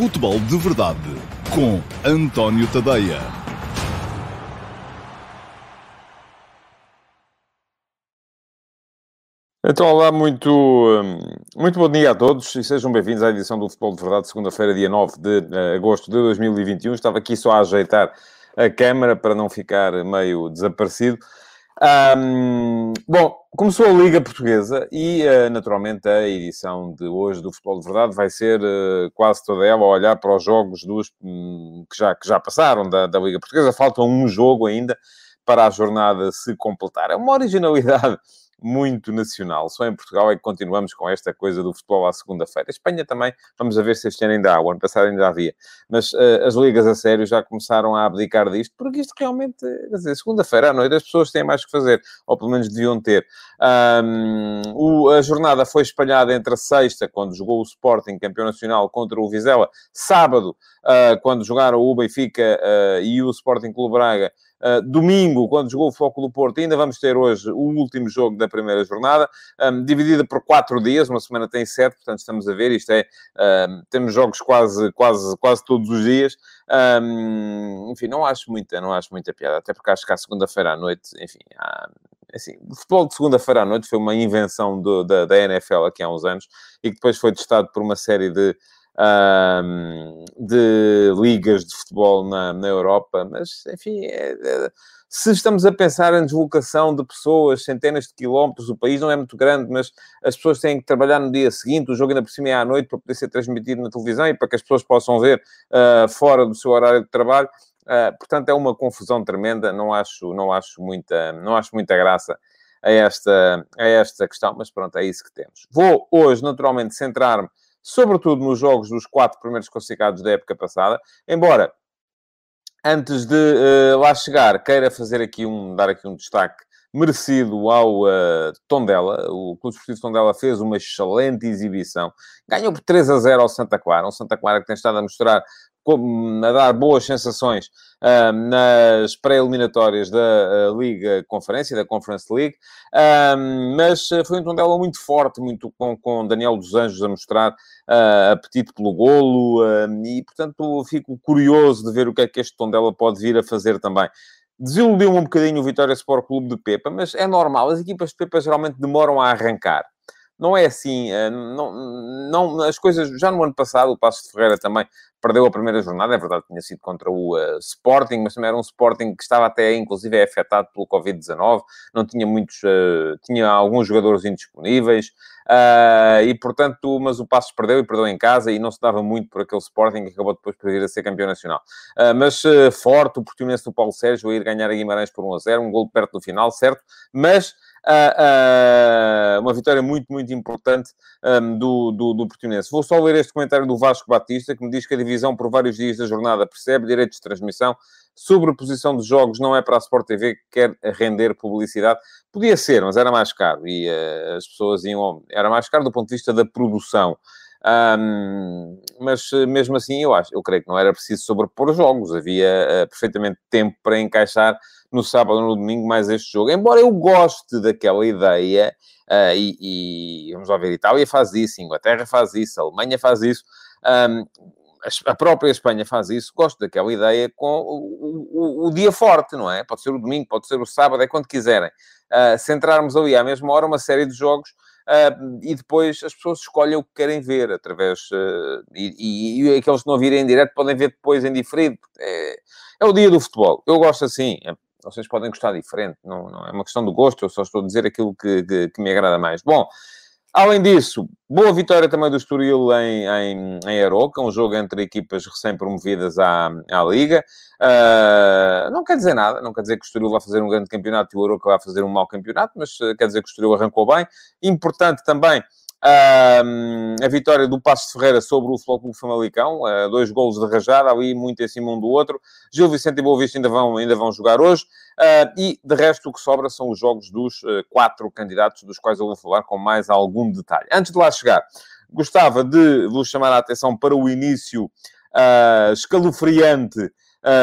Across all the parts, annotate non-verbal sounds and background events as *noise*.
Futebol de Verdade com António Tadeia. Então, olá, muito, hum, muito bom dia a todos e sejam bem-vindos à edição do Futebol de Verdade, segunda-feira, dia 9 de uh, agosto de 2021. Estava aqui só a ajeitar a câmara para não ficar meio desaparecido. Um, bom, começou a Liga Portuguesa e, uh, naturalmente, a edição de hoje do Futebol de Verdade vai ser uh, quase toda ela a olhar para os jogos dos, um, que, já, que já passaram da, da Liga Portuguesa. Falta um jogo ainda para a jornada se completar. É uma originalidade muito nacional. Só em Portugal é que continuamos com esta coisa do futebol à segunda-feira. Espanha também, vamos a ver se este ano ainda há. O ano passado ainda havia. Mas uh, as ligas a sério já começaram a abdicar disto, porque isto realmente, quer dizer, segunda-feira à noite as pessoas têm mais que fazer, ou pelo menos deviam ter. Um, o, a jornada foi espalhada entre a sexta, quando jogou o Sporting, campeão nacional, contra o Vizela, sábado, uh, quando jogaram o Benfica uh, e o Sporting Clube Braga, Uh, domingo, quando jogou o Foco do Porto, ainda vamos ter hoje o último jogo da primeira jornada, um, dividida por quatro dias, uma semana tem sete, portanto estamos a ver, isto é, um, temos jogos quase, quase, quase todos os dias. Um, enfim, não acho muita, não acho muita piada, até porque acho que à segunda-feira à noite, enfim, há, assim, o futebol de segunda-feira à noite foi uma invenção do, da, da NFL aqui há uns anos e que depois foi testado por uma série de um, de ligas de futebol na, na Europa, mas enfim, é, é, se estamos a pensar em deslocação de pessoas, centenas de quilómetros, o país não é muito grande, mas as pessoas têm que trabalhar no dia seguinte, o jogo ainda por cima é à noite para poder ser transmitido na televisão e para que as pessoas possam ver uh, fora do seu horário de trabalho. Uh, portanto, é uma confusão tremenda. Não acho, não acho muita, não acho muita graça a esta, a esta questão, mas pronto, é isso que temos. Vou hoje, naturalmente, centrar-me sobretudo nos jogos dos quatro primeiros classificados da época passada, embora antes de uh, lá chegar, queira fazer aqui um, dar aqui um destaque merecido ao uh, Tondela. O Clube Esportivo Tondela fez uma excelente exibição. Ganhou por 3 a 0 ao Santa Clara. Um Santa Clara que tem estado a mostrar a dar boas sensações uh, nas pré-eliminatórias da uh, Liga Conferência, da Conference League, uh, mas foi um Tondela muito forte, muito com, com Daniel dos Anjos a mostrar apetite pelo golo, e portanto fico curioso de ver o que é que este Tondela pode vir a fazer também. Desiludiu-me um bocadinho o Vitória Sport Clube de Pepa, mas é normal, as equipas de Pepa geralmente demoram a arrancar não é assim, não, não, as coisas, já no ano passado, o Passo de Ferreira também perdeu a primeira jornada, é verdade, tinha sido contra o uh, Sporting, mas também era um Sporting que estava até, inclusive, é afetado pelo Covid-19, não tinha muitos, uh, tinha alguns jogadores indisponíveis, uh, e portanto, mas o Passos perdeu e perdeu em casa, e não se dava muito por aquele Sporting que acabou depois por vir a ser campeão nacional. mas forte, o oportunidade do Paulo Sérgio a ir ganhar a Guimarães por 1 a 0, um gol perto do final, certo, mas uma vitória muito, muito importante um, do, do, do Portimonense. Vou só ler este comentário do Vasco Batista, que me diz que a divisão por vários dias da jornada percebe direitos de transmissão, sobre a posição dos jogos não é para a Sport TV que quer render publicidade. Podia ser, mas era mais caro e uh, as pessoas iam... Era mais caro do ponto de vista da produção. Um, mas mesmo assim, eu acho, eu creio que não era preciso sobrepor jogos, havia uh, perfeitamente tempo para encaixar no sábado ou no domingo mais este jogo. Embora eu goste daquela ideia, uh, e, e, vamos lá ver, Itália faz isso, Inglaterra faz isso, Alemanha faz isso, um, a própria Espanha faz isso, gosto daquela ideia com o, o, o, dia forte, não é? Pode ser o domingo, pode ser o sábado, é quando quiserem. Uh, centrarmos ali à mesma hora uma série de jogos Uh, e depois as pessoas escolhem o que querem ver através. Uh, e, aqueles que não virem em direto podem ver depois em diferido. É, é, o dia do futebol. Eu gosto assim. É, vocês podem gostar diferente, não, não, é uma questão do gosto, eu só estou a dizer aquilo que, que, que me agrada mais. Bom, Além disso, boa vitória também do Estoril em, em, em Aroca, um jogo entre equipas recém-promovidas à, à Liga. Uh, não quer dizer nada, não quer dizer que o Estoril vai fazer um grande campeonato e o Aroca vai fazer um mau campeonato, mas uh, quer dizer que o Estoril arrancou bem. Importante também a vitória do Passo Ferreira sobre o Flóculo Famalicão, uh, dois golos de rajada, ali muito em cima um do outro. Gil Vicente e Boa Vista ainda vão, ainda vão jogar hoje. Uh, e, de resto, o que sobra são os jogos dos uh, quatro candidatos, dos quais eu vou falar com mais algum detalhe. Antes de lá chegar, gostava de vos chamar a atenção para o início escalofriante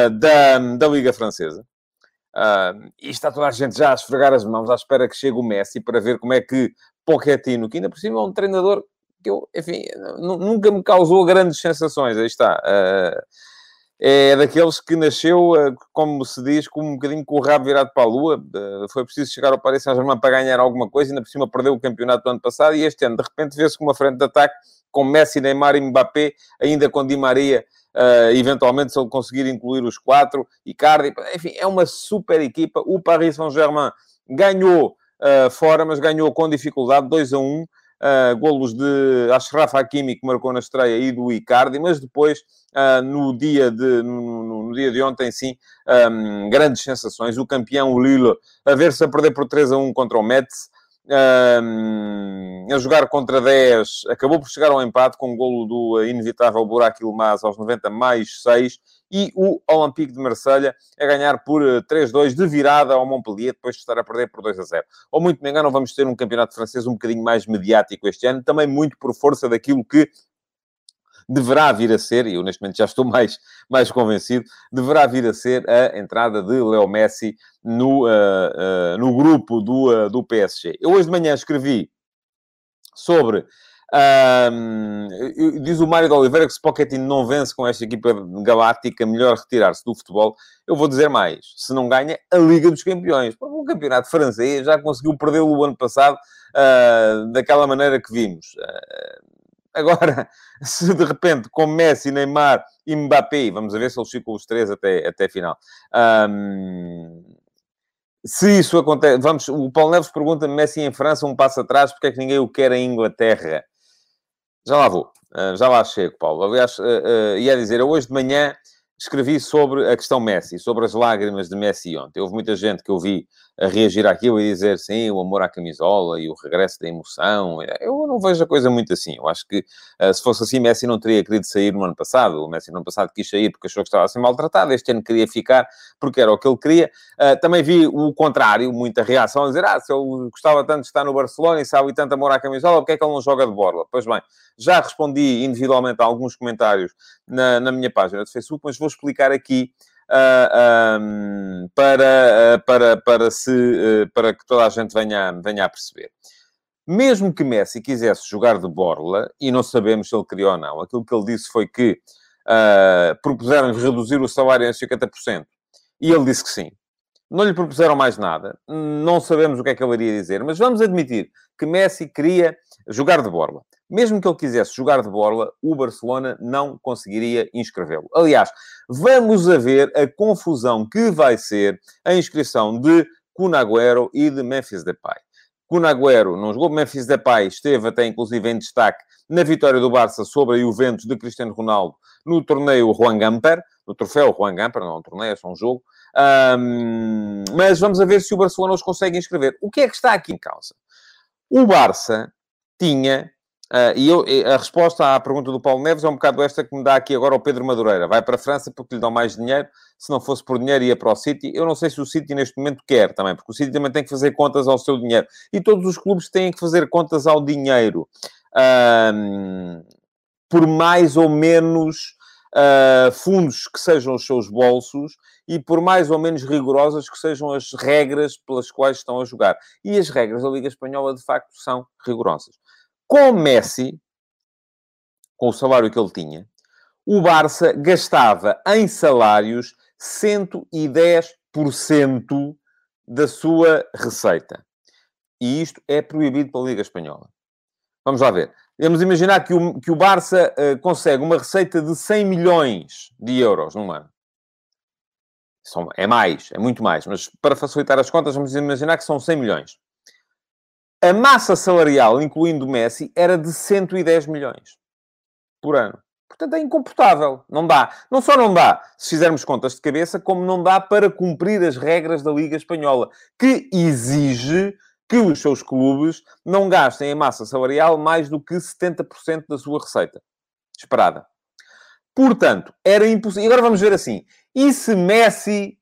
da, da Liga Francesa. Uh, e está toda a gente já a esfregar as mãos à espera que chegue o Messi para ver como é que Pochettino, que ainda por cima é um treinador que eu, enfim, nunca me causou grandes sensações. Aí está. Uh, é daqueles que nasceu, uh, como se diz, com um bocadinho com o rabo virado para a lua. Uh, foi preciso chegar ao Paris Saint-Germain para ganhar alguma coisa, ainda por cima perdeu o campeonato do ano passado. E este ano, de repente, vê-se com uma frente de ataque com Messi, Neymar e Mbappé, ainda com Di Maria. Uh, eventualmente, se ele conseguir incluir os quatro, Icardi, enfim, é uma super equipa. O Paris Saint-Germain ganhou uh, fora, mas ganhou com dificuldade, 2 a 1. Uh, golos de Ashraf Hakimi, que marcou na estreia, e do Icardi, mas depois, uh, no, dia de, no, no, no, dia de ontem, sim, um, grandes sensações. O campeão, o Lille, a ver-se a perder por 3 a 1 contra o Metz, um, a jogar contra 10, acabou por chegar ao empate com o golo do inevitável Burak Ilmaz aos 90 mais 6 e o Olympique de Marselha a ganhar por 3-2 eh, de virada ao Montpellier, depois de estar a perder por 2-0. Ou muito me engano, vamos ter um campeonato francês um bocadinho mais mediático este ano, também muito por força daquilo que deverá vir a ser, e eu neste momento já estou *laughs* mais, mais convencido, deverá vir a ser a entrada de Leo Messi no, uh, uh, no grupo do, uh, do PSG. Eu hoje de manhã escrevi sobre um, diz o Mário de Oliveira que se Pochettino não vence com esta equipa galáctica, melhor retirar-se do futebol. Eu vou dizer mais: se não ganha a Liga dos Campeões, o campeonato francês já conseguiu perdê-lo o ano passado uh, daquela maneira que vimos. Uh, agora, *laughs* se de repente com Messi, Neymar e Mbappé, vamos ver se eles ficam os três até, até final. Um, se isso acontece, vamos, o Paulo Neves pergunta Messi em França um passo atrás, porque é que ninguém o quer em Inglaterra? Já lá vou, uh, já lá chego, Paulo. Aliás, uh, uh, ia dizer, hoje de manhã escrevi sobre a questão Messi, sobre as lágrimas de Messi ontem. Houve muita gente que eu vi a reagir àquilo e dizer, sim, o amor à camisola e o regresso da emoção. Eu não vejo a coisa muito assim. Eu acho que, uh, se fosse assim, Messi não teria querido sair no ano passado. O Messi no ano passado quis sair porque achou que estava a ser maltratado. Este ano queria ficar porque era o que ele queria. Uh, também vi o contrário, muita reação a dizer, ah, se ele gostava tanto de estar no Barcelona e sabe tanto amor à camisola, porque é que ele não joga de borla? Pois bem, já respondi individualmente a alguns comentários na, na minha página de Facebook, mas vou explicar aqui uh, um, para, uh, para, para, se, uh, para que toda a gente venha, venha a perceber. Mesmo que Messi quisesse jogar de borla, e não sabemos se ele queria ou não, aquilo que ele disse foi que propuseram reduzir o salário em 50%, e ele disse que sim. Não lhe propuseram mais nada, não sabemos o que é que ele iria dizer, mas vamos admitir que Messi queria jogar de borla. Mesmo que ele quisesse jogar de borla, o Barcelona não conseguiria inscrevê-lo. Aliás, vamos a ver a confusão que vai ser a inscrição de Cunagüero e de Memphis Depay. Cunagüero não jogou, Memphis Depay esteve até inclusive em destaque na vitória do Barça sobre a Juventus de Cristiano Ronaldo no torneio Juan Gamper, no troféu Juan Gamper, não é um torneio, é só um jogo. Um, mas vamos a ver se o Barcelona os consegue inscrever. O que é que está aqui em causa? O Barça tinha Uh, e eu, a resposta à pergunta do Paulo Neves é um bocado esta que me dá aqui agora o Pedro Madureira. Vai para a França porque lhe dão mais dinheiro. Se não fosse por dinheiro, ia para o City. Eu não sei se o City neste momento quer também, porque o City também tem que fazer contas ao seu dinheiro. E todos os clubes têm que fazer contas ao dinheiro. Por mais ou menos uh, fundos que sejam os seus bolsos e por mais ou menos rigorosas que sejam as regras pelas quais estão a jogar. E as regras da Liga Espanhola, de facto, são rigorosas. Com Messi, com o salário que ele tinha, o Barça gastava em salários 110% da sua receita. E isto é proibido pela Liga Espanhola. Vamos lá ver. Vamos imaginar que o, que o Barça uh, consegue uma receita de 100 milhões de euros num ano. São, é mais, é muito mais. Mas para facilitar as contas, vamos imaginar que são 100 milhões. A massa salarial, incluindo Messi, era de 110 milhões por ano. Portanto, é incomportável. Não dá. Não só não dá, se fizermos contas de cabeça, como não dá para cumprir as regras da Liga Espanhola, que exige que os seus clubes não gastem em massa salarial mais do que 70% da sua receita esperada. Portanto, era impossível. E agora vamos ver assim. E se Messi,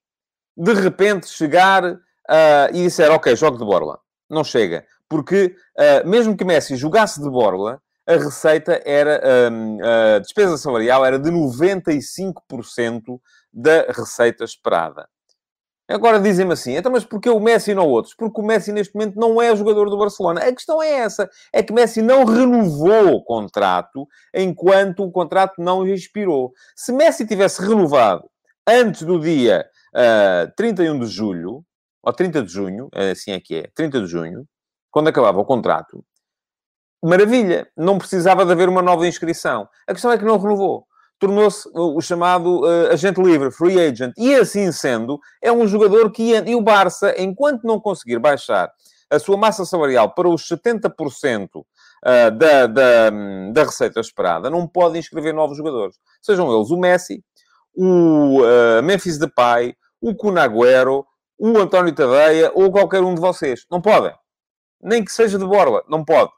de repente, chegar uh, e disser, ok, jogo de borla. Não chega porque uh, mesmo que Messi jogasse de borla, a receita era, a despesa salarial era de 95% da receita esperada. Agora dizem-me assim, então, mas porquê o Messi e não outros? Porque o Messi neste momento não é jogador do Barcelona. A questão é essa, é que Messi não renovou o contrato enquanto o contrato não expirou. Se Messi tivesse renovado antes do dia uh, 31 de julho, ou 30 de junho, assim é que é, 30 de junho, quando acabava o contrato, maravilha, não precisava de haver uma nova inscrição. A questão é que não renovou tornou-se o chamado uh, agente livre, free agent. E assim sendo, é um jogador que... E o Barça, enquanto não conseguir baixar a sua massa salarial para os 70% uh, eh, da, da, da receita esperada, não pode inscrever novos jogadores. Sejam eles o Messi, o uh, Memphis Depay, o Kun Agüero, o António Tadeia ou qualquer um de vocês. Não podem. Nem que seja de borla. Não pode.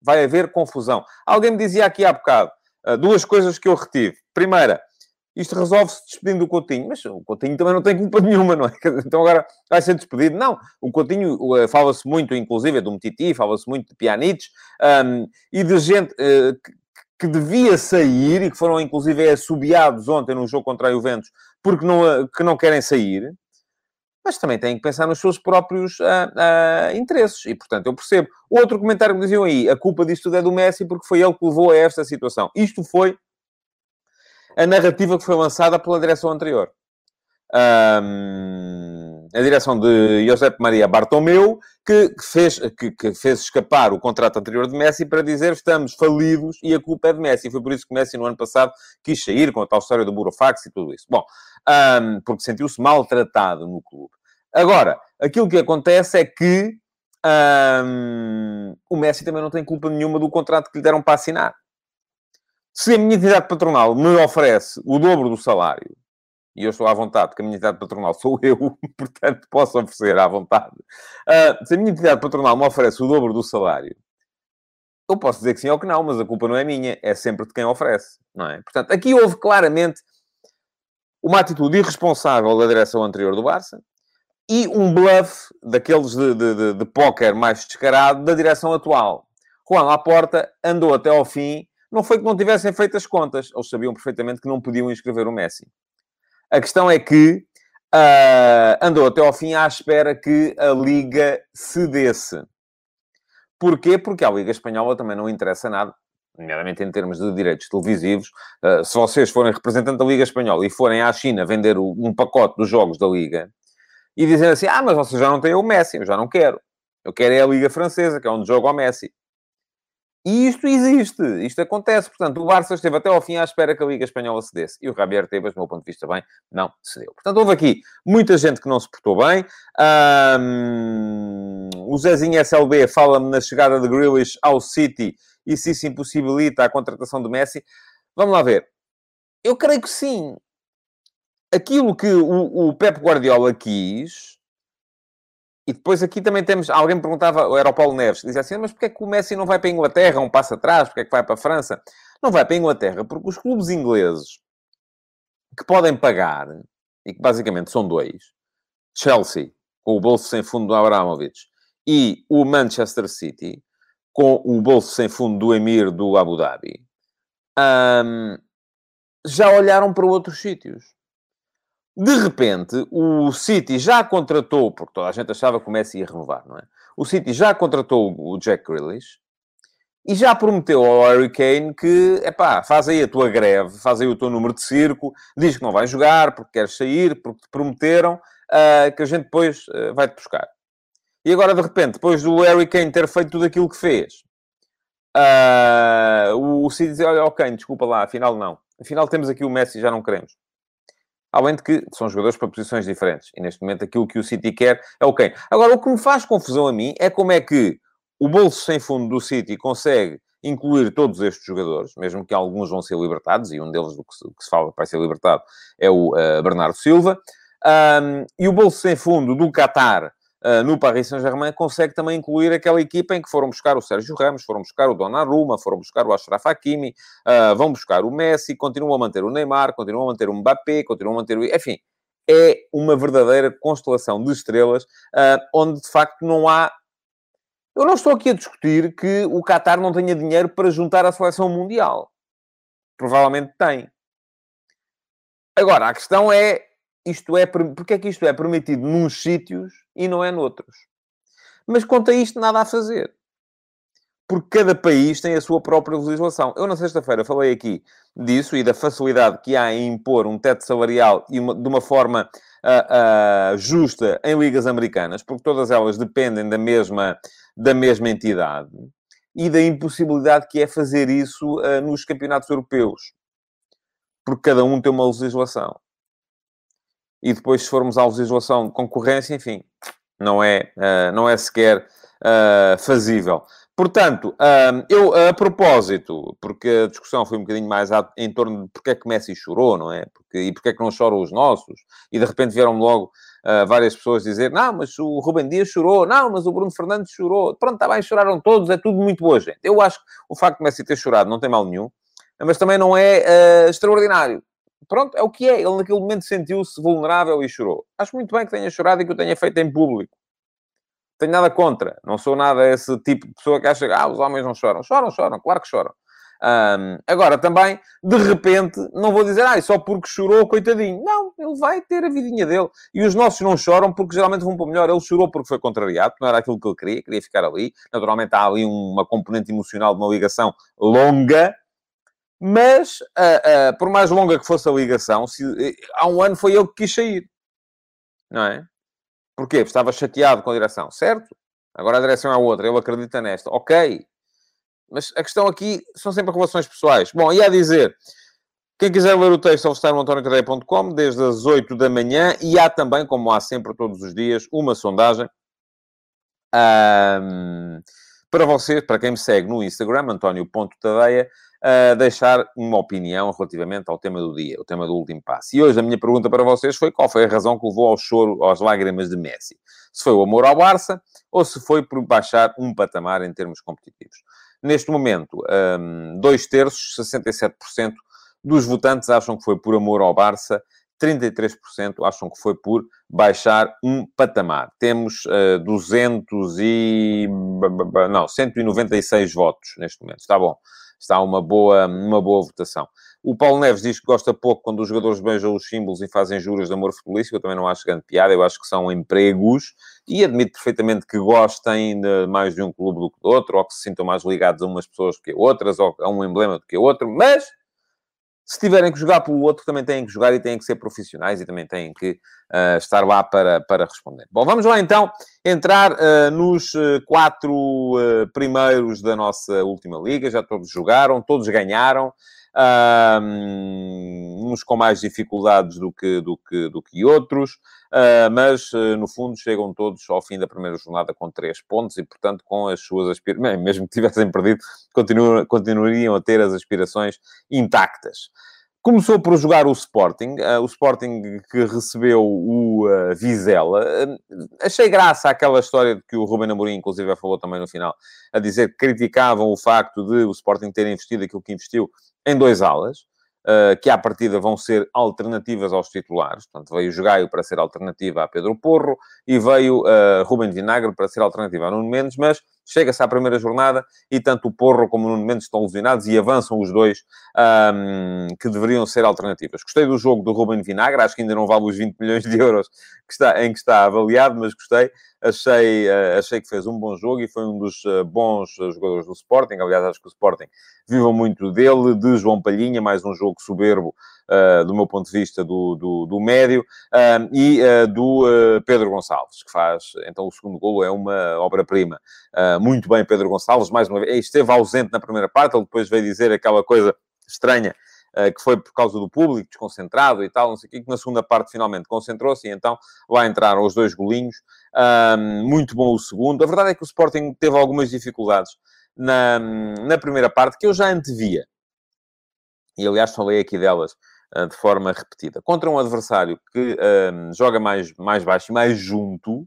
Vai haver confusão. Alguém me dizia aqui há bocado, uh, duas coisas que eu retive. Primeira, isto resolve-se despedindo do Coutinho, mas o Coutinho também não tem culpa *laughs* nenhuma, não é? Então agora vai ser despedido. Não, o Coutinho, fala-se muito, inclusive, do Metiti, fala-se muito de Pjanic, um, e de gente uh, que, devia sair, e que foram, inclusive, assobiados ontem no jogo contra a Juventus, porque não, que não querem sair, mas também têm que pensar nos seus próprios uh, uh, interesses. E, portanto, eu percebo. Outro comentário que diziam aí, a culpa disto tudo é do Messi, porque foi ele que levou a esta situação. Isto foi a narrativa que foi lançada pela direção anterior. Um, a direção de Josep Maria Bartomeu, que, fez, que, que, fez escapar o contrato anterior de Messi para dizer estamos falidos e a culpa é de Messi. Foi por isso que Messi, no ano passado, quis sair com a tal história do Burofax e tudo isso. Bom, um, porque sentiu-se maltratado no clube. Agora, aquilo que acontece é que um, o Messi também não tem culpa nenhuma do contrato que lhe deram para assinar. Se a minha entidade patronal me oferece o dobro do salário, e eu estou à vontade, porque a minha entidade patronal sou eu, *laughs* portanto posso oferecer à vontade. Uh, se a minha entidade patronal me oferece o dobro do salário, eu posso dizer que sim ou que não, mas a culpa não é minha, é sempre de quem oferece, não é? Portanto, aqui houve claramente uma atitude irresponsável da direção anterior do Barça e um bluff daqueles de, de, de, de póquer mais descarado da direção atual. Juan Laporta andou até ao fim não foi que não tivessem feito as contas. Eles sabiam perfeitamente que não podiam inscrever o Messi. A questão é que uh, andou até ao fim à espera que a Liga cedesse. Porquê? Porque à Liga Espanhola também não interessa nada, nomeadamente em termos de direitos televisivos. Uh, se vocês forem representante da Liga Espanhola e forem à China vender o, um pacote dos jogos da Liga e dizem assim: Ah, mas vocês já não têm o Messi, eu já não quero. Eu quero é a Liga Francesa, que é onde joga o Messi. E isto existe, isto acontece. Portanto, o Barça esteve até ao fim à espera que a Liga Espanhola cedesse. E o Javier Tebas, do meu ponto de vista, bem, não cedeu. Portanto, houve aqui muita gente que não se portou bem. Um, o Zezinho SLB fala-me na chegada de Grealish ao City e se isso impossibilita a contratação de Messi. Vamos lá ver. Eu creio que sim. Aquilo que o, o Pep Guardiola quis e depois aqui também temos, alguém me perguntava, era o Paulo Neves, dizia assim, mas porquê é que o Messi não vai para a Inglaterra, um passo atrás, porquê é que vai para a França? Não vai para a Inglaterra porque os clubes ingleses que podem pagar, e que basicamente são dois, Chelsea, com o bolso sem fundo do Abramovich, e o Manchester City, com o bolso sem fundo do Emir do Abu Dhabi, um, já olharam para outros sítios. De repente, o City já contratou, porque toda a gente achava que o Messi ia renovar, não é? O City já contratou o Jack Grealish e já prometeu ao Harry Kane que, epá, faz aí a tua greve, faz aí o teu número de circo, diz que não vai jogar porque queres sair, porque te prometeram uh, que a gente depois uh, vai-te buscar. E agora, de repente, depois do Harry Kane ter feito tudo aquilo que fez, uh, o City diz, olha, ok, desculpa lá, afinal não. Afinal temos aqui o Messi, já não queremos. Além de que são jogadores para posições diferentes. E neste momento aquilo que o City quer é o quem. Agora, o que me faz confusão a mim é como é que o bolso sem fundo do City consegue incluir todos estes jogadores, mesmo que alguns vão ser libertados, e um deles do que se, que se fala que vai ser libertado é o uh, Bernardo Silva. Um, e o bolso sem fundo do Qatar uh, no Paris Saint-Germain, consegue também incluir aquela equipa em que foram buscar o Sérgio Ramos, foram buscar o Donnarumma, foram buscar o Ashraf Hakimi, uh, vão buscar o Messi, continuam a manter o Neymar, continuam a manter o Mbappé, continuam a manter o... Enfim, é uma verdadeira constelação de estrelas, uh, onde de facto não há eu não estou aqui a discutir que o Qatar não tenha dinheiro para juntar a seleção mundial. Provavelmente tem. Agora, a questão é isto é, porque é que isto é permitido nos sítios e não é noutros? Mas quanto a isto, nada a fazer. Porque cada país tem a sua própria legislação. Eu, na sexta-feira, falei aqui disso e da facilidade que há em impor um teto salarial e uma, de uma forma uh, uh, justa em ligas americanas, porque todas elas dependem da mesma, da mesma entidade, e da impossibilidade que é fazer isso uh, nos campeonatos europeus. Porque cada um tem uma legislação. E depois, se formos à legislação de concorrência, enfim, não é, não é sequer fazível. Portanto, eu, a propósito, porque a discussão foi um bocadinho mais em torno de porque é que Messi chorou, não é? Porque, e porque é que não choram os nossos? E de repente vieram logo uh, várias pessoas dizer, não, mas o Rubem Dias chorou, não, mas o Bruno Fernandes chorou. Pronto, está bem, choraram todos, é tudo muito boa gente. Eu acho que o facto de Messi ter chorado não tem mal nenhum, mas também não é uh, extraordinário. Pronto, é o que é. Ele naquele momento sentiu-se vulnerável e chorou. Acho muito bem que tenha chorado e que o tenha feito em público tenho nada contra. Não sou nada esse tipo de pessoa que acha que ah, os homens não choram. Choram, choram, claro que choram. Um, agora, também, de repente, não vou dizer, ah, só porque chorou, coitadinho. Não, ele vai ter a vidinha dele. E os nossos não choram porque geralmente vão para melhor. Ele chorou porque foi contrariado, não era aquilo que ele queria, queria ficar ali. Naturalmente, há ali uma componente emocional de uma ligação longa, mas, uh, uh, por mais longa que fosse a ligação, se, uh, há um ano foi ele que quis sair. Não é? Porquê? Estava chateado com a direção, certo? Agora a direção é outra, ele acredita nesta. Ok. Mas a questão aqui são sempre relações pessoais. Bom, e a dizer, quem quiser ler o texto, ele está no antoniocadeia.com desde as 8 da manhã e há também, como há sempre todos os dias, uma sondagem um, para vocês, para quem me segue no Instagram, antonio.tadeia, uh, deixar uma opinião relativamente ao tema do dia, o tema do último passo. E hoje a minha pergunta para vocês foi qual foi a razão que levou ao choro, às lágrimas de Messi? Se foi o amor ao Barça ou se foi por baixar um patamar em termos competitivos. Neste momento, um, dois terços, 67% dos votantes acham que foi por amor ao Barça, 33% acham que foi por baixar um patamar. Temos uh, 200 e... não, 196 votos neste momento. Está bom está uma boa, uma boa votação. O Paulo Neves diz que gosta pouco quando os jogadores beijam os símbolos e fazem juras de amor futebolístico. Eu também não acho grande piada, eu acho que são empregos e admito perfeitamente que gostem de mais de um clube do que do outro, ou que se sintam mais ligados a umas pessoas do que a outras, ou a um emblema do que a outro, mas se tiverem que jogar pelo outro, também têm que jogar e têm que ser profissionais e também têm que uh, estar lá para, para responder. Bom, vamos lá então entrar uh, nos uh, quatro primeiros da nossa última liga. Já todos jogaram, todos ganharam. Uns com mais dificuldades do que, do que, do que outros, mas no fundo chegam todos ao fim da primeira jornada com três pontos e, portanto, com as suas aspirações, mesmo que tivessem perdido, continuariam a ter as aspirações intactas. Começou por jogar o Sporting, uh, o Sporting que recebeu o uh, Vizela. Uh, achei graça aquela história de que o Ruben Amorim, inclusive, falou também no final, a dizer que criticavam o facto de o Sporting ter investido aquilo que investiu em dois alas, que à partida vão ser alternativas aos titulares. Portanto, veio o Gaio para ser alternativa a Pedro Porro e veio Ruben Vinagre para ser alternativa a Nuno Mendes, mas chega-se à primeira jornada e tanto o Porro como o Nuno Mendes estão lesionados e avançam os dois um, que deveriam ser alternativas. Gostei do jogo do Ruben Vinagre, acho que ainda não vale os 20 milhões de euros que está, em que está avaliado, mas gostei. Achei, uh, achei que fez um bom jogo e foi um dos uh, bons jogadores do Sporting. Aliás, acho que o Sporting viva muito dele, de João Palhinha, mais um jogo soberbo uh, do meu ponto de vista, do, do, do médio, uh, e uh, do Pedro Gonçalves, que faz, então, o segundo golo é uma obra-prima. Muito bem, Pedro Gonçalves, mais uma vez, esteve ausente na primeira parte, ele depois veio dizer aquela coisa estranha, que foi por causa do público, desconcentrado e tal, não sei o quê, que na segunda parte finalmente concentrou-se e então lá entraram os dois golinhos. muito bom o segundo. A verdade é que o Sporting teve algumas dificuldades na, na primeira parte que eu já antevia. E aliás falei aqui delas eh, de forma repetida. Contra um adversário que joga mais, mais baixo e mais junto,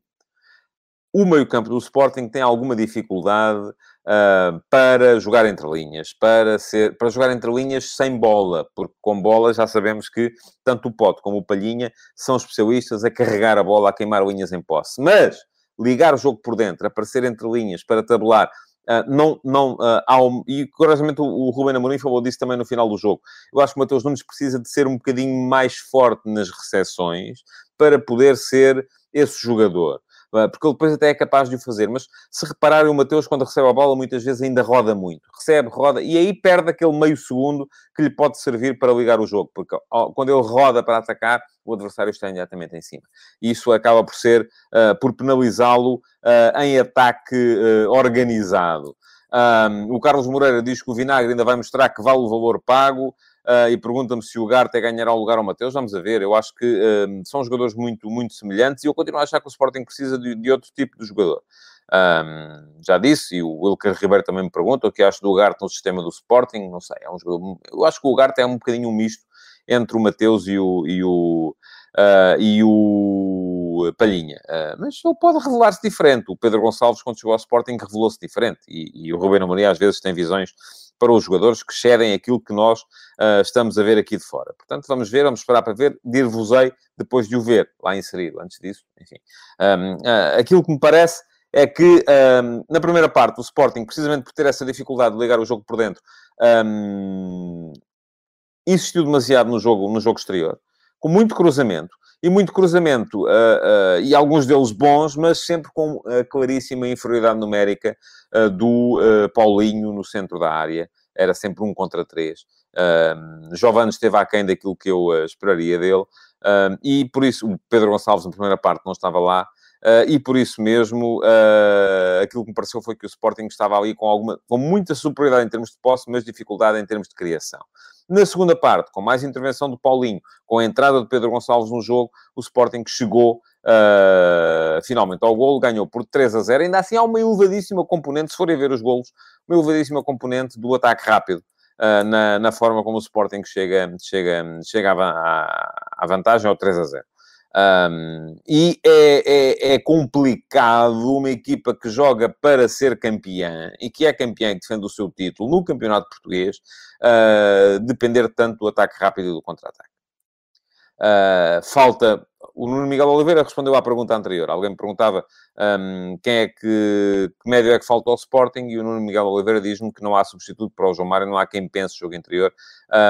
o meio-campo do Sporting tem alguma dificuldade uh, para jogar entre linhas, para, ser, para jogar entre linhas sem bola, porque com bola já sabemos que tanto o Pote como o Palhinha são especialistas a carregar a bola, a queimar linhas em posse. Mas ligar o jogo por dentro, aparecer entre linhas para tabular Uh, não, não, uh, e curiosamente o, o Ruben Amorim falou disso também no final do jogo. Eu acho que o Mateus Nunes precisa de ser um bocadinho mais forte nas recepções para poder ser esse jogador. Ah, porque ele depois até é capaz de o fazer. Mas se repararem, o Mateus, quando recebe a bola, muitas vezes ainda roda muito. Recebe, roda, e aí perde aquele meio segundo que lhe pode servir para ligar o jogo. Porque quando ele roda para atacar, o adversário está imediatamente em cima. Isso acaba por ser, uh, por penalizá-lo uh, em ataque uh, organizado. Um, o Carlos Moreira diz que o Vinagre ainda vai mostrar que vale o valor pago uh, e pergunta-me se o Garte ganhará o lugar ao Mateus. Vamos a ver. Eu acho que uh, são jogadores muito, muito semelhantes e eu continuo a achar que o Sporting precisa de, de outro tipo de jogador. Um, já disse, e o Wilker Ribeiro também me pergunta o que acho do Garte no sistema do Sporting. Não sei, é um jogador. Eu acho que o Garte é um bocadinho um misto entre o Mateus e o, e o, uh, e o Palhinha. Uh, mas ele pode revelar-se diferente. O Pedro Gonçalves, quando chegou ao Sporting, revelou-se diferente. E, e o Rubén Amorim, às vezes, tem visões para os jogadores que cedem aquilo que nós uh, estamos a ver aqui de fora. Portanto, vamos ver, vamos esperar para ver. Dir-vos-ei depois de o ver lá inserido. Antes disso, enfim. Um, uh, aquilo que me parece é que um, na primeira parte o Sporting, precisamente por ter essa dificuldade de ligar o jogo por dentro, um, insistiu demasiado no jogo, no jogo exterior, com muito cruzamento e muito cruzamento, uh, uh, e alguns deles bons, mas sempre com a claríssima inferioridade numérica uh, do Paulinho no centro da área. Era sempre um contra três. Uh, Giovanni esteve aquém daquilo que eu esperaria dele, e por isso o Pedro Gonçalves, na primeira parte, não estava lá. Uh, e por isso mesmo, uh, aquilo que me pareceu foi que o Sporting estava ali com, alguma, com muita superioridade em termos de posse, mas dificuldade em termos de criação. Na segunda parte, com mais intervenção do Paulinho, com a entrada de Pedro Gonçalves no jogo, o Sporting chegou uh, finalmente ao golo, ganhou por 3 a 0. Ainda assim há uma elevadíssima componente, se forem ver os golos, uma elevadíssima componente do ataque rápido. Uh, na, na, forma como o Sporting chega, chega, chega à, à vantagem ao 3 a 0. Um, e é, é, é, complicado uma equipa que joga para ser campeã e que é campeã e defende o seu título no campeonato português uh, depender tanto do ataque rápido e do contra-ataque. Uh, falta. O Nuno Miguel Oliveira respondeu à pergunta anterior. Alguém me perguntava um, quem é que, que médio é que falta ao Sporting e o Nuno Miguel Oliveira diz-me que não há substituto para o João Mário, não há quem pense jogo interior,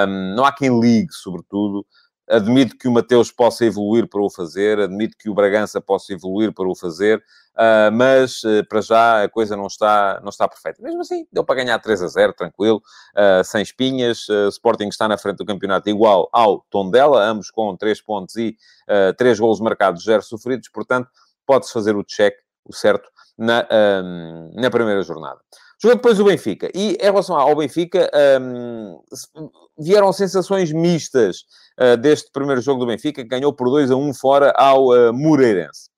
um, não há quem ligue, sobretudo, Admito que o Mateus possa evoluir para o fazer, admito que o Bragança possa evoluir para o fazer, uh, mas uh, para já a coisa não está, não está perfeita. Mesmo assim, deu para ganhar 3 a 0, tranquilo, uh, sem espinhas. Uh, Sporting está na frente do campeonato igual ao Tondela, ambos com 3 pontos e uh, 3 golos marcados, 0 sofridos, portanto, pode-se fazer o check, o certo, na, na primeira jornada. Jogou depois o Benfica. E em relação ao Benfica, um, vieram sensações mistas uh, deste primeiro jogo do Benfica, que ganhou por 2 a 1 fora ao uh, Moreirense.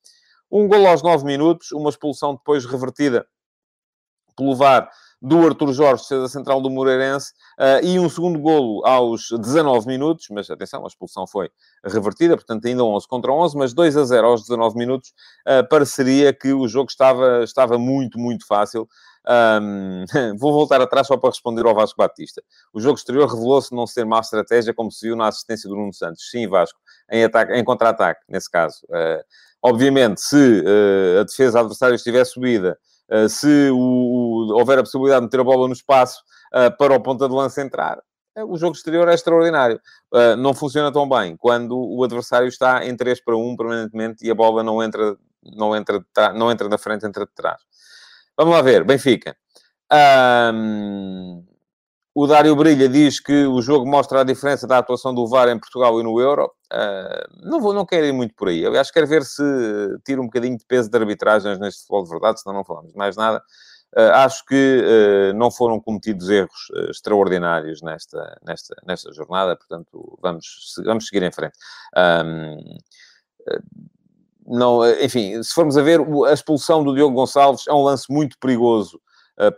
Um gol aos 9 minutos, uma expulsão depois revertida pelo VAR do Arthur Jorge, defesa central do Moreirense, uh, e um segundo golo aos 19 minutos, mas atenção, a expulsão foi revertida, portanto ainda 11 contra 11, mas 2 a 0 aos 19 minutos, uh, pareceria que o jogo estava, estava muito, muito fácil. Um, *laughs* vou voltar atrás só para responder ao Vasco Batista. O jogo exterior revelou-se não ser má estratégia, como se viu na assistência do Nuno Santos. Sim, Vasco, em, ataque, em contra-ataque, nesse caso. Uh, obviamente, se a defesa adversária estiver subida, eh, se o, o, houver a possibilidade de meter a bola no espaço uh, para o ponta de lança entrar, o jogo exterior é extraordinário. Uh, não funciona tão bem quando o adversário está em 3 para 1 permanentemente e a bola não entra, não entra, não entra da frente, entra de trás. Vamos lá ver, Benfica. Um, o Dário Brilha diz que o jogo mostra a diferença da atuação do VAR em Portugal e no Euro. Uh, não, vou, não quero ir muito por aí. Aliás, quero ver se tira um bocadinho de peso de arbitragens neste futebol de verdade, senão não falamos mais nada. Uh, acho que uh, não foram cometidos erros extraordinários nesta, nesta, nesta jornada, portanto, vamos, vamos seguir em frente. Um, não, enfim, se formos a ver, a expulsão do Diogo Gonçalves é um lance muito perigoso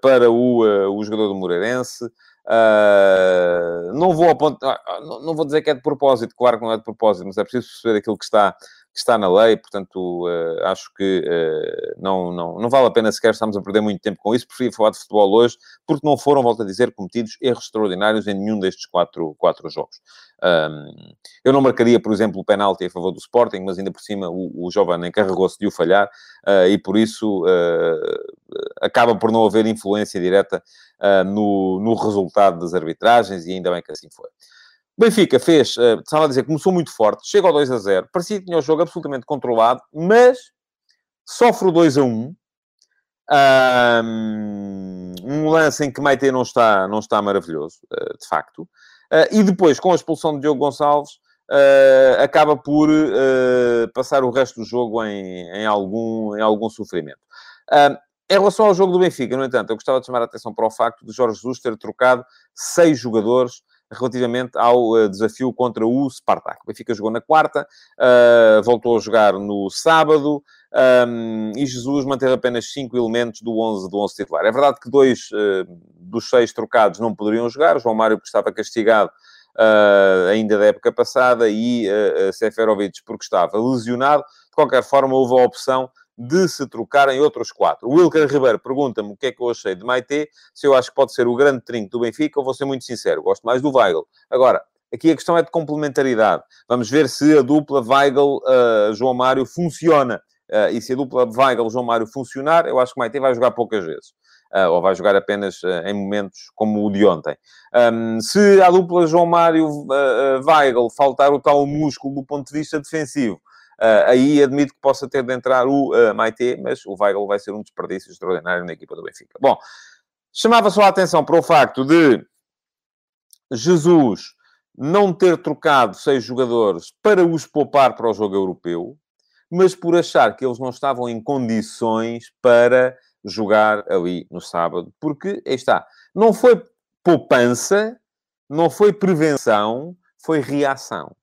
para o, o jogador do Moreirense. Uh, não vou apontar, não, não vou dizer que é de propósito, claro que não é de propósito, mas é preciso perceber aquilo que está, que está na lei, portanto, uh, acho que uh, não, não, não vale a pena sequer estamos a perder muito tempo com isso, prefiro falar de futebol hoje, porque não foram, volto a dizer, cometidos erros extraordinários em nenhum destes quatro, quatro jogos. Um, eu não marcaria, por exemplo, o penalti a favor do Sporting, mas ainda por cima o, o Giovanni encarregou-se de o falhar, e por isso acaba por não haver influência direta no, no resultado das arbitragens e ainda bem que assim foi. Benfica fez, estava a dizer, começou muito forte, chega ao 2 a 0, parecia que tinha o jogo absolutamente controlado, mas sofre o 2 a 1. Um, lance em que Maite não está, não está maravilhoso, de facto. E depois, com a expulsão de Diogo Gonçalves, uh, acaba por uh, passar o resto do jogo em, em, algum, em algum sofrimento. Uh, em relação ao jogo do Benfica, no entanto, eu gostava de chamar a atenção para o facto de Jorge Jesus ter trocado seis jogadores relativamente ao desafio contra o Spartak. O Benfica jogou na quarta, voltou a jogar no sábado, um, e Jesus manteve apenas cinco elementos do 11, do 11 titular. É verdade que dois uh, dos seis trocados não poderiam jogar, João Mário, que estava castigado uh, ainda da época passada, e uh, Seferovic, porque estava lesionado. De qualquer forma, houve a opção de se trocarem outros quatro. O Wilker Ribeiro pergunta-me o que é que eu achei de Maite, se eu acho que pode ser o grande trinco do Benfica, eu vou ser muito sincero, gosto mais do Weigl. Agora, aqui a questão é de complementaridade. Vamos ver se a dupla Weigl-João uh, Mário funciona. Uh, e se a dupla Weigl-João Mário funcionar, eu acho que Maite vai jogar poucas vezes uh, ou vai jogar apenas uh, em momentos como o de ontem. Um, se à dupla João Mário uh, Weigl faltar o tal músculo do ponto de vista defensivo, aí admito que possa ter de entrar o uh, Maite, mas o Weigl vai ser um desperdício extraordinário na equipa do Benfica. Bom, chamava só a atenção para o facto de Jesus não ter trocado seis jogadores para os poupar para o jogo europeu, mas por achar que eles não estavam em condições para jogar ali no sábado, porque, aí está, não foi poupança, não foi prevenção, foi reação.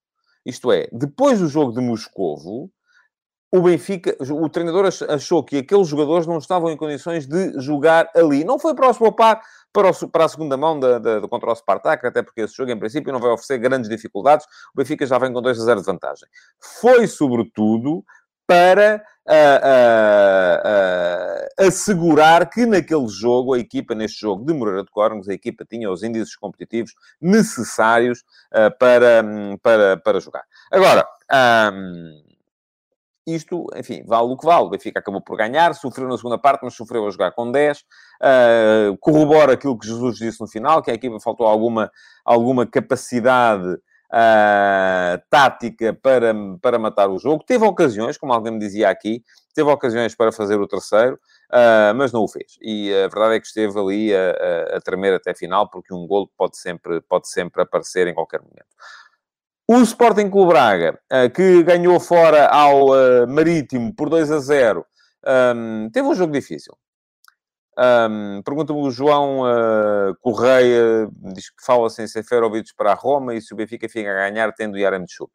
Isto é, depois do jogo de Moscovo, o Benfica, o treinador achou que aqueles jogadores não estavam em condições de jogar ali. Não foi para os poupar para, o, para a segunda mão da, da, contra o Spartak, até porque esse jogo, em princípio, não vai oferecer grandes dificuldades. O Benfica já vem com 2 a 0 de vantagem. Foi, sobretudo, para uh, uh, uh, assegurar que naquele jogo, a equipa, neste jogo de Moreira de Córregos, a equipa tinha os índices competitivos necessários para, um, para, para jogar. Agora, um, isto, enfim, vale o que vale. O Benfica acabou por ganhar, sofreu na segunda parte, mas sofreu a jogar com 10. Uh, corrobora aquilo que Jesus disse no final, que a equipa faltou alguma, alguma capacidade uh, tática para, para matar o jogo. Teve ocasiões, como alguém me dizia aqui, teve ocasiões para fazer o terceiro, uh, mas não o fez. E a verdade é que esteve ali a, a, a tremer até a final, porque um golo pode sempre, pode sempre aparecer em qualquer momento. O Sporting Clube Braga, uh, que ganhou fora ao Marítimo por 2 a 0, um, teve um jogo difícil. Um, Pergunta-me o João uh, Correia, diz que fala-se em Seferovic para a Roma e se o Benfica fica a ganhar tendo Yaramchuk.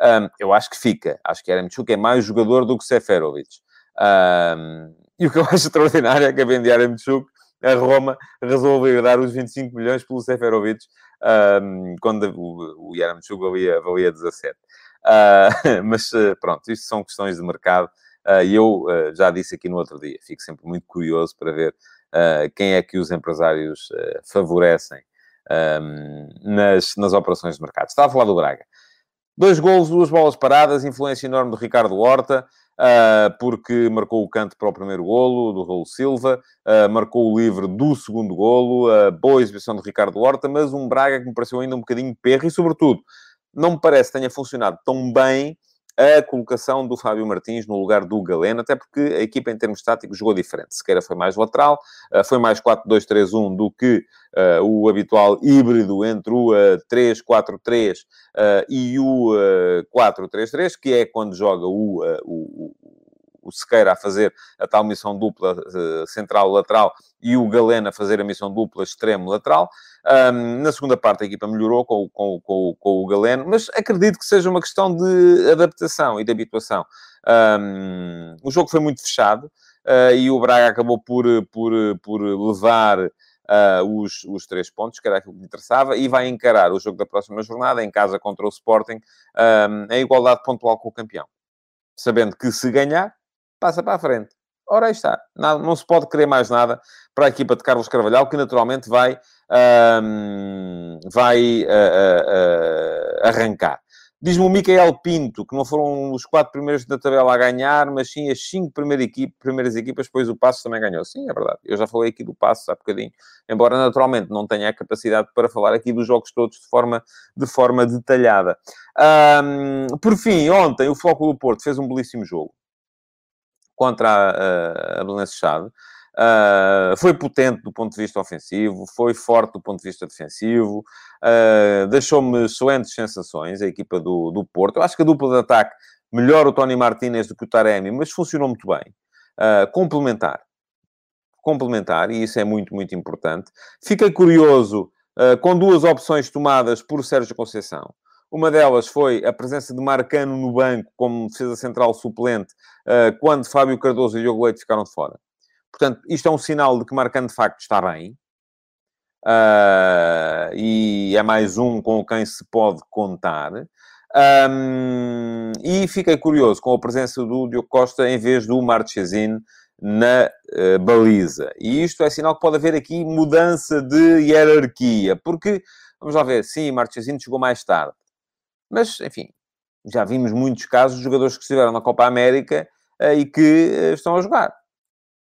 Um, eu acho que fica. Acho que Yaramchuk é mais jogador do que Seferovic. Um, e o que eu *laughs* acho extraordinário é que a venda Yaramchuk, a Roma resolveu dar os 25 milhões pelo Seferovic quando o, o Yaramchuk valia, valia 17. Uh, ah, *laughs* mas uh, pronto, isto são questões de mercado ah, e eu ah, já disse aqui no outro dia, fico sempre muito curioso para ver ah, quem é que os empresários favorecem nas, nas operações de mercado. Estava a falar do Braga. Dois golos, duas bolas paradas, influência enorme do Ricardo Horta, porque marcou o canto para o primeiro golo, do Raul Silva, marcou o livre do segundo golo, boa exibição do Ricardo Horta, mas um Braga que me pareceu ainda um bocadinho perro e, sobretudo, não me parece que tenha funcionado tão bem a colocação do Fábio Martins no lugar do Galeno, até porque a equipa em termos táticos jogou diferente. Sequeira foi mais lateral, eh, foi mais 4-2-3-1 do que uh, o habitual híbrido entre o uh, 3-4-3 uh, e o 4-3-3, que é quando joga o, o, o Sequeira a fazer a tal missão dupla uh, central-lateral e o Galena a fazer a missão dupla extremo-lateral. Um, na segunda parte a equipa melhorou com, com, com, com o Galeno, mas acredito que seja uma questão de adaptação e de habituação. Um, o jogo foi muito fechado uh, e o Braga acabou por, por, por levar Uh, os, os três pontos, que era aquilo que lhe interessava, e vai encarar o jogo da próxima jornada em casa contra o Sporting um, em igualdade pontual com o campeão. Sabendo que se ganhar, passa para a frente. Ora, aí está. Não, não se pode querer mais nada para a equipa de Carlos Carvalhal, que naturalmente vai, um, vai uh, uh, uh, arrancar. Diz-me o Micael Pinto, que não foram os quatro primeiros da tabela a ganhar, mas sim as cinco primeiras, equipe, primeiras equipas, pois o Passo também ganhou. Sim, é verdade. Eu já falei aqui do Passo há bocadinho, embora naturalmente não tenha a capacidade para falar aqui dos jogos todos de forma, de forma detalhada. Um, por fim, ontem o Foco do Porto fez um belíssimo jogo contra a, a Belenenses Chade. Uh, foi potente do ponto de vista ofensivo, foi forte do ponto de vista defensivo, uh, deixou-me excelentes sensações a equipa do, do Porto. Eu acho que a dupla de ataque melhor o Tony Martinez do que o Taremi, mas funcionou muito bem. Uh, complementar. Complementar, e isso é muito, muito importante. Fiquei curioso com duas opções tomadas por Sérgio Conceição. Uma delas foi a presença de Marcano no banco como defesa central suplente, quando Fábio Cardoso e Diogo Leite ficaram de fora. Portanto, isto é um sinal de que Marcano de facto está bem. Uh, e é mais um com quem se pode contar. E fiquei curioso com a presença do Diogo Costa em vez do Marchesine na uh, baliza. E isto é sinal que pode haver aqui mudança de hierarquia, porque, vamos lá ver, sim, Marchesine chegou mais tarde. Mas, enfim, já vimos muitos casos de jogadores que estiveram na Copa América uh, e que estão a jogar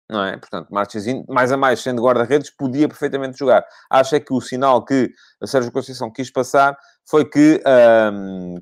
não é? Portanto, Marchesino, mais a mais, sendo guarda-redes, podia perfeitamente jogar. Acho é que o sinal que a Sérgio Conceição quis passar foi que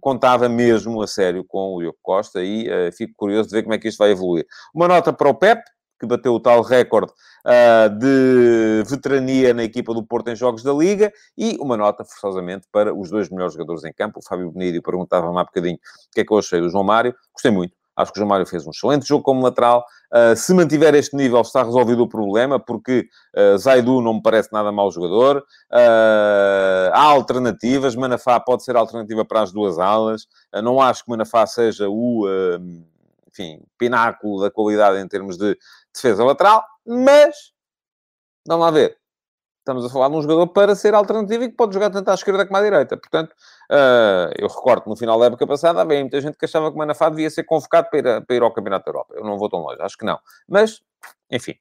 contava mesmo a sério com o Diogo Costa e uh, fico curioso de ver como é que isto vai evoluir. Uma nota para o Pep, que bateu o tal recorde uh, de veterania na equipa do Porto em jogos da Liga, e uma nota, forçosamente, para os dois melhores jogadores em campo. O Fábio Benítez perguntava-me há bocadinho o que é que eu achei do João Mário. Gostei muito Acho que o João Mário fez um excelente jogo como lateral. Uh, se mantiver este nível, está resolvido o problema, porque uh, Zaidu não me parece nada mau jogador. Uh, há alternativas. Manafá pode ser alternativa para as duas alas. Não acho que Manafá seja o, enfim, pináculo da qualidade em termos de defesa lateral, mas vamos lá ver. Estamos a falar de um jogador para ser alternativo e que pode jogar tanto à esquerda como à direita. Portanto, uh, eu recordo no final da época passada havia muita gente que achava que o Manafá devia ser convocado para ir, para ir ao Campeonato da Europa. Eu não vou tão longe, acho que não. Mas, enfim.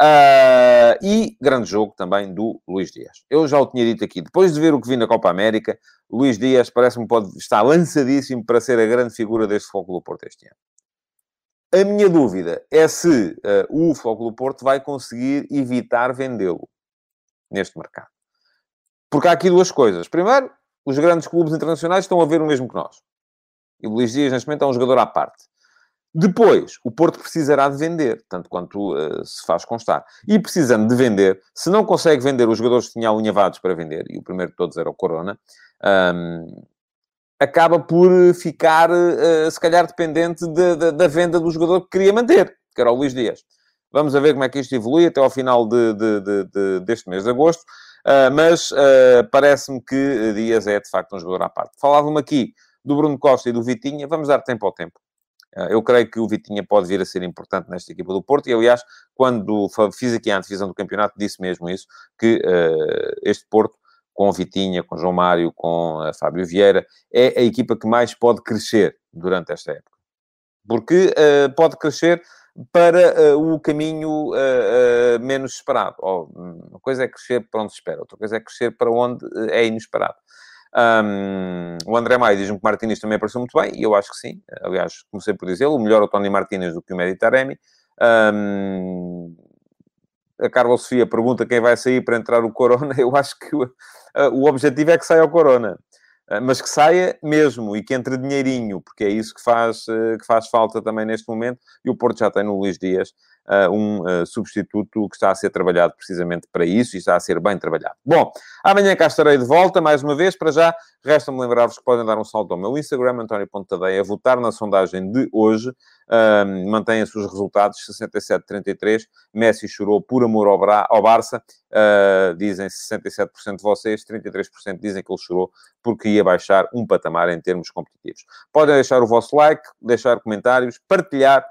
Uh, e grande jogo também do Luís Dias. Eu já o tinha dito aqui, depois de ver o que vi na Copa América, Luís Dias parece-me pode estar lançadíssimo para ser a grande figura deste Foco do Porto este ano. A minha dúvida é se uh, o Foco do Porto vai conseguir evitar vendê-lo neste mercado. Porque há aqui duas coisas. Primeiro, os grandes clubes internacionais estão a ver o mesmo que nós. E o Luís Dias, neste momento, é um jogador à parte. Depois, o Porto precisará de vender, tanto quanto uh, se faz constar. E precisando de vender, se não consegue vender os jogadores que tinha alinhavados para vender, e o primeiro de todos era o Corona, um, acaba por ficar, uh, se calhar, dependente de, de, da venda do jogador que queria manter, que era o Luís Dias. Vamos ver como é que isto evolui até ao final de, de, de, deste mês de agosto. Uh, mas uh, parece-me que Dias é de facto um jogador à parte. Falava-me aqui do Bruno Costa e do Vitinha, vamos dar tempo ao tempo. Uh, eu creio que o Vitinha pode vir a ser importante nesta equipa do Porto, e aliás, quando fiz aqui a antevisão do campeonato, disse mesmo isso, que este Porto, com Vitinha, com João Mário, com Fábio Vieira, é a equipa que mais pode crescer durante esta época. Porque pode crescer para uh, o caminho uh, uh, menos esperado. Oh, uma coisa é crescer para onde se espera, outra coisa é crescer para onde é inesperado. Um, o André Maia diz-me que Martínez também apareceu muito bem, e eu acho que sim. Aliás, comecei por dizer, o melhor o Tony Martínez do que o Meditaremi. Um, a Carla Sofia pergunta quem vai sair para entrar o Corona. *laughs* Eu acho que o, o objetivo é que saia o Corona. Mas que saia mesmo e que entre dinheirinho, porque é isso que faz, ah, que faz falta também neste momento. E o Porto já tem no Luís Dias uh, um uh, substituto que está a ser trabalhado precisamente para isso e está a ser bem trabalhado. Bom, amanhã cá estarei de volta, mais uma vez. Para já, resta-me lembrar-vos que podem dar um salto ao meu Instagram, António Pontadeia, votar na sondagem de hoje. Uh, mantenha-se os resultados, 67-33. Messi chorou por amor ao, Bra ao Barça. Uh, dizem 67% de vocês, 33% dizem que ele chorou porque ia baixar um patamar em termos competitivos. Podem deixar o vosso like, deixar comentários, partilhar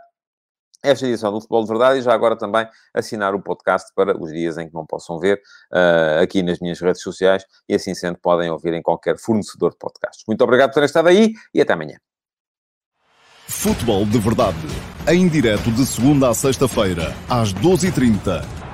esta edição do Futebol de Verdade e já agora também assinar o podcast para os dias em que não possam ver uh, aqui nas minhas redes sociais e assim sendo podem ouvir em qualquer fornecedor de podcasts. Muito obrigado por terem estado aí e até amanhã. Futebol de Verdade, em direto de segunda a sexta-feira, às 12h30